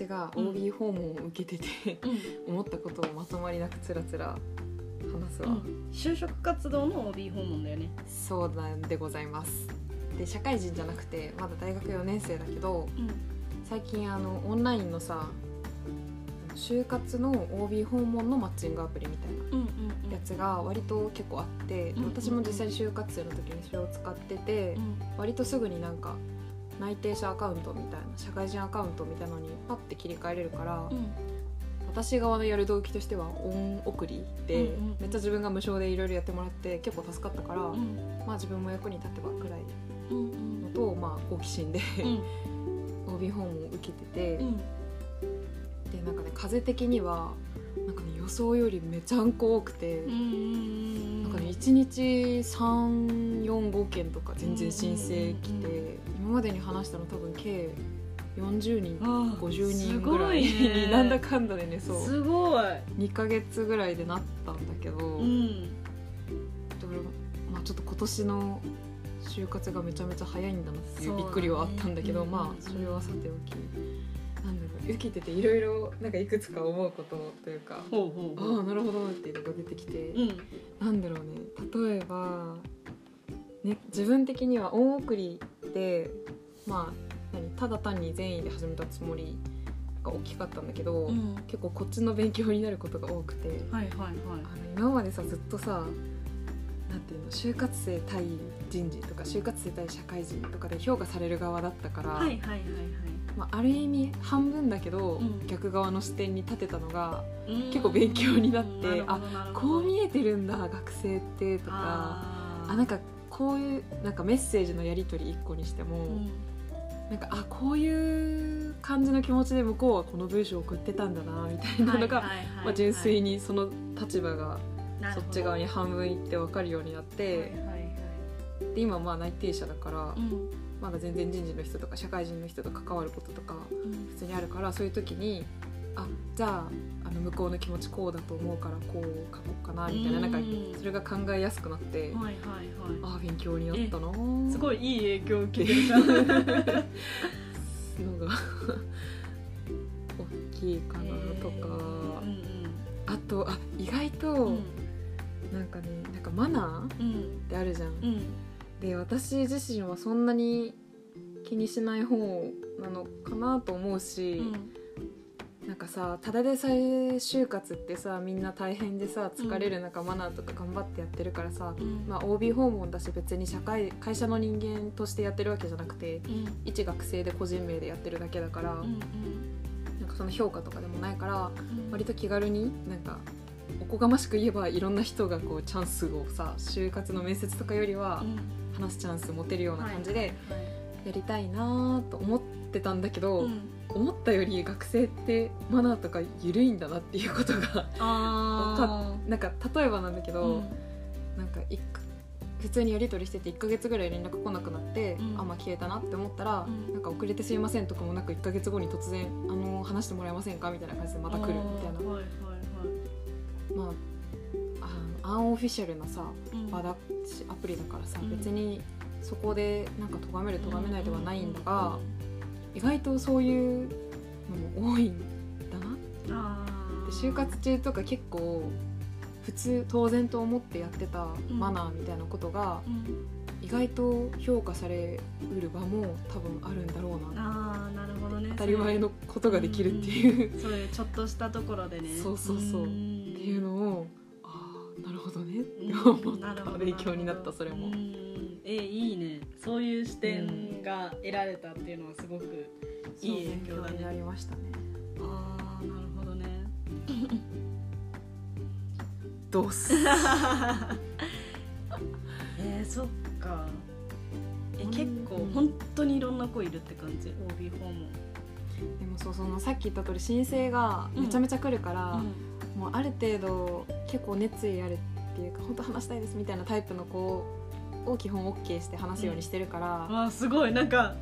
私が OB 訪問を受けてて、うん。思ったことをまとまりなくつらつら話すわ、うん。就職活動の OB 訪問だよね。そうなんでございます。で社会人じゃなくてまだ大学4年生だけどうん。最近あのオンラインのさ就活の OB 訪問のマッチングアプリみたいなやつが割と結構あって、うん私も実際に就活生の時にそれを使ってて、割とすぐになんか内定者アカウントみたいな社会人アカウントみたいなのにパッて切り替えれるから、うん。私側のやる動機としては恩送りで、うんうんうん。めっちゃ自分が無償でいろいろやってもらって結構助かったから、うんまあ自分も役に立てばくらいうんのと、まあ、好奇心で、うん。OB 訪問を受けてて、うん。でなんかね風的にはなんかね予想よりめちゃんこ多くて。うんうんなんかね1日345件とか全然申請来て、うんうんうん今までに話したの多分計40人あー50人ぐらいすごいね。になんだかんだでねそう。すごい。2ヶ月ぐらいでなったんだけど、うんまあ、ちょっと今年の就活がめちゃめちゃ早いんだなっていそうびっくりはあったんだけどうん。まあそれはさておき。なんだろう受けてていろいろなんかいくつか思うことというかああなるほどっていうのが出てきて。うん。なんだろうね。例えば、ね、自分的には恩送りでまあ何ただ単に善意で始めたつもりが大きかったんだけど、うん。結構こっちの勉強になることが多くてはいはいはい。あの今までさずっとさなんていうの就活生対人事とか就活生対社会人とかで評価される側だったから、はいはいはいはい。まあ、ある意味半分だけど、うん。逆側の視点に立てたのがうん。結構勉強になってるほどあこう見えてるんだ学生ってとか。あなんかこういうなんかメッセージのやり取り一個にしても、うん。なんかあこういう感じの気持ちで向こうはこの文章を送ってたんだなみたいなのが、純粋にその立場がそっち側に半分いって分かるようになって、で今まあ内定者だから、うん。まだ全然人事の人とか社会人の人と関わることとかうん。普通にあるからそういう時にあじゃああの向こうの気持ちこうだと思うからこう書こうかなみたいななんかうんそれが考えやすくなって、はいはいはい。ああ勉強になったなすごいいい影響を受けてるじゃん。のが大きいかなとか、うんあとあ意外と、うんなんかねなんかマナーうんってあるじゃん、うん。で私自身はそんなに気にしない方なのかなと思うし、なんかさただでさえ就活ってさみんな大変でさ疲れる中、マナーとか頑張ってやってるからさ、うん。まあ、OB 訪問だし別に社会会社の人間としてやってるわけじゃなくてうん。一学生で個人名でやってるだけだから、うんなんかその評価とかでもないからうん。割と気軽になんかおこがましく言えばいろんな人がこうチャンスをさ就活の面接とかよりはうん。話すチャンス持てるような感じではいやりたいなと思ってたんだけど、うん思ったより学生ってマナーとか緩いんだなっていうことがあなんか例えばなんだけど、ーうん。なんか普通にやり取りしてて1ヶ月ぐらい連絡来なくなって、うん。あまあ消えたなって思ったら、うん。なんか遅れてすいませんとかもなく1ヶ月後に突然あの話してもらえませんかみたいな感じでまた来るみたいな。はいはいはい。まああアンオフィシャルなさうん。場アプリだからさ、うん。別にそこでなんか咎める咎めないではないんだが、意外とそういうのも多いんだなあでー。就活中とか結構普通当然と思ってやってたマナーみたいなことがうん。意外と評価されうる場も多分あるんだろうな。あーなるほどね。当たり前のことができるっていう、そういうちょっとしたところでね。そうそうそう。うん。っていうのをああなるほどね。ってうん。思った。勉強になったそれも。うんえいいね。そういう視点が得られたっていうのはすごくいい勉になねりましたね。ああなるほどね。どうす？えー、そっか。えうん。結構本当にいろんな子いるって感じ？OB 訪問でもそうそのさっき言った通り申請がめちゃめちゃ来るから、もうある程度結構熱意あるっていうか本当話したいですみたいなタイプの子を基本 OK して話すようにしてるから、あーすごい。なんか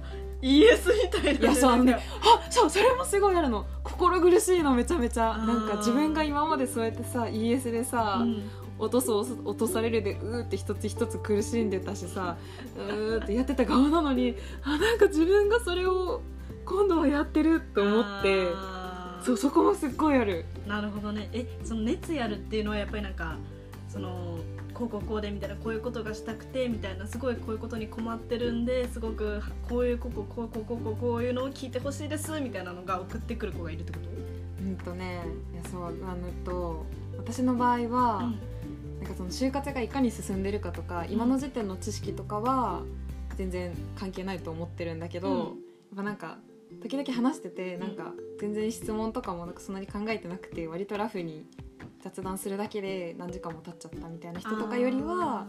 ES みたいな、いやそうあのねあそうそれもすごいあるの。心苦しいのめちゃめちゃ。なんか自分が今までそうやってさ ES でさ、うん。落とす落とされるでうーって一つ一つ苦しんでたしさうーってやってた側なのにあなんか自分がそれを今度はやってると思って。そうそこもすっごいある。なるほどね。えその熱やるっていうのはやっぱりなんかそのこうこうこうでみたいなこういうことがしたくてみたいなすごいこういうことに困ってるんですごくこういうこここうこうこうこうこういうのを聞いてほしいですみたいなのが送ってくる子がいるってこと？うんとねいやそうあのと私の場合は、なんかその就活がいかに進んでるかとか、今の時点の知識とかは全然関係ないと思ってるんだけど、うん。やっぱなんか時々話しててなんか全然質問とかもなんかそんなに考えてなくて割とラフに雑談するだけで何時間も経っちゃったみたいな人とかよりは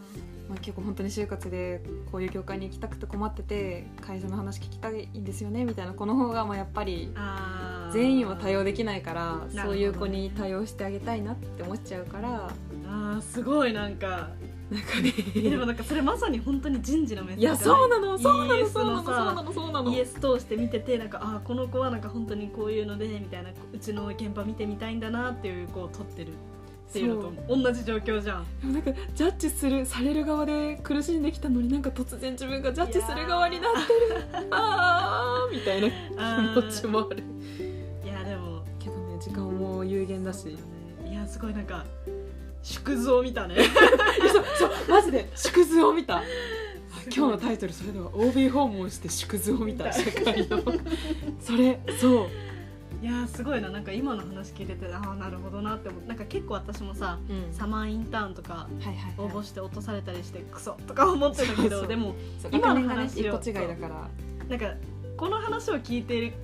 まあ、結構本当に就活でこういう業界に行きたくて困ってて会社の話聞きたいんですよねみたいな子の方がまあやっぱりあー全員を対応できないからそういう子に対応してあげたいなって思っちゃうから。あーすごいなんか。なんかね。えでもなんかそれまさに本当に人事の面接いやそうなのそうなのそうなのそうなのそうなの。イエス通して見ててなんかあーこの子はなんか本当にこういうのでみたいなうちの現場見てみたいんだなっていう子を取ってるっていうのと同じ状況じゃん。なんかジャッジするされる側で苦しんできたのになんか突然自分がジャッジする側になってる。あーみたいな気持ちもあるも有限だし。いやすごいなんか縮図を見たね。そうそうマジで縮図を見た。今日のタイトルそれでは OB 訪問して縮図を見た。社会の。それそう。いやすごいななんか今の話聞いててああなるほどなって思ってなんか結構私もさうん。サマーインターンとか応募して落とされたりしてクソとか思ってたけどでも今の話を一個違いだから。なんかこの話を聞いて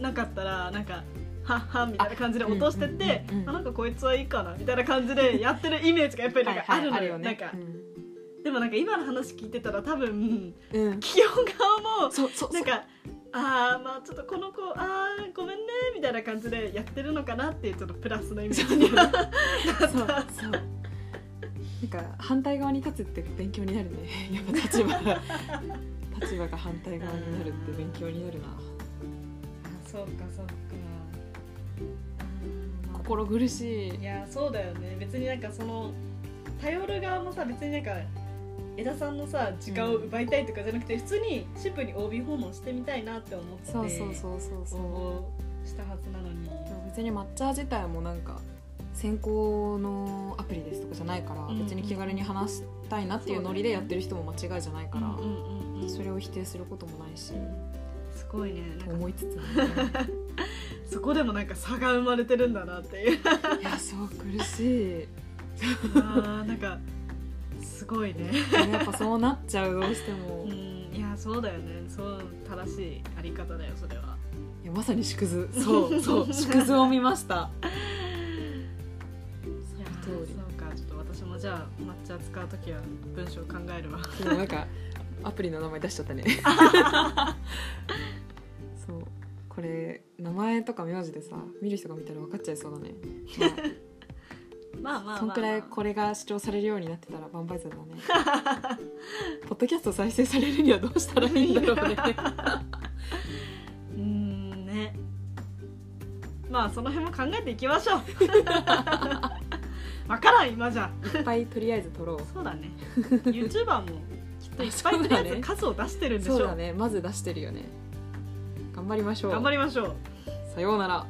なかったらなんかはっはみたいな感じで落としてってうんうんうんうんあなんかこいつはいいかなみたいな感じでやってるイメージがやっぱりなんかあるのよ,、ね。なんかうでもなんか今の話聞いてたら多分んうん。企業側もなんかあーまあちょっとこの子あーごめんねみたいな感じでやってるのかなっていうちょっとプラスのイメージにはそうそう。なんか反対側に立つって勉強になるね。やっぱ立場が。立場が反対側になるって勉強になるな。そうかそうか心苦しい。いやそうだよね。別になんかその頼る側もさ別になんか枝さんのさ時間を奪いたいとかじゃなくて、普通にシンプルに OB 訪問してみたいなって思ってそうそうそうそうそう。したはずなのに。別に抹茶自体もなんか選考のアプリですとかじゃないから、うん別に気軽に話したいなっていうノリでやってる人も間違いじゃないから、うんうんうんうん。それを否定することもないし、すごいね。思いつつもね そこでもなんか差が生まれてるんだなっていう。いやそう苦しい。あーなんかすごいね。やっぱそうなっちゃうどうしても、いうんいやそうだよね。そう正しいあり方だよそれは。やまさに縮図。そうそう。縮図を見ました。その通りそうかちょっと私もじゃあ抹茶使う時は文章考えるわ。でもなんかアプリの名前出しちゃったね これ名前とか名字でさ見る人が見たら分かっちゃいそうだね、まあ、まあまあまあ、そんくらいこれが主張されるようになってたらバンバイズだね。ポッドキャスト再生されるにはどうしたらいいんだろうね。うーんね。まあその辺も考えていきましょう。わからん今じゃ。いっぱいとりあえず撮ろう。そうだね。YouTuber もきっといっぱいとりあえず数を出してるんでしょ。そうだね。まず出してるよね頑張りましょう。頑張りましょう。さようなら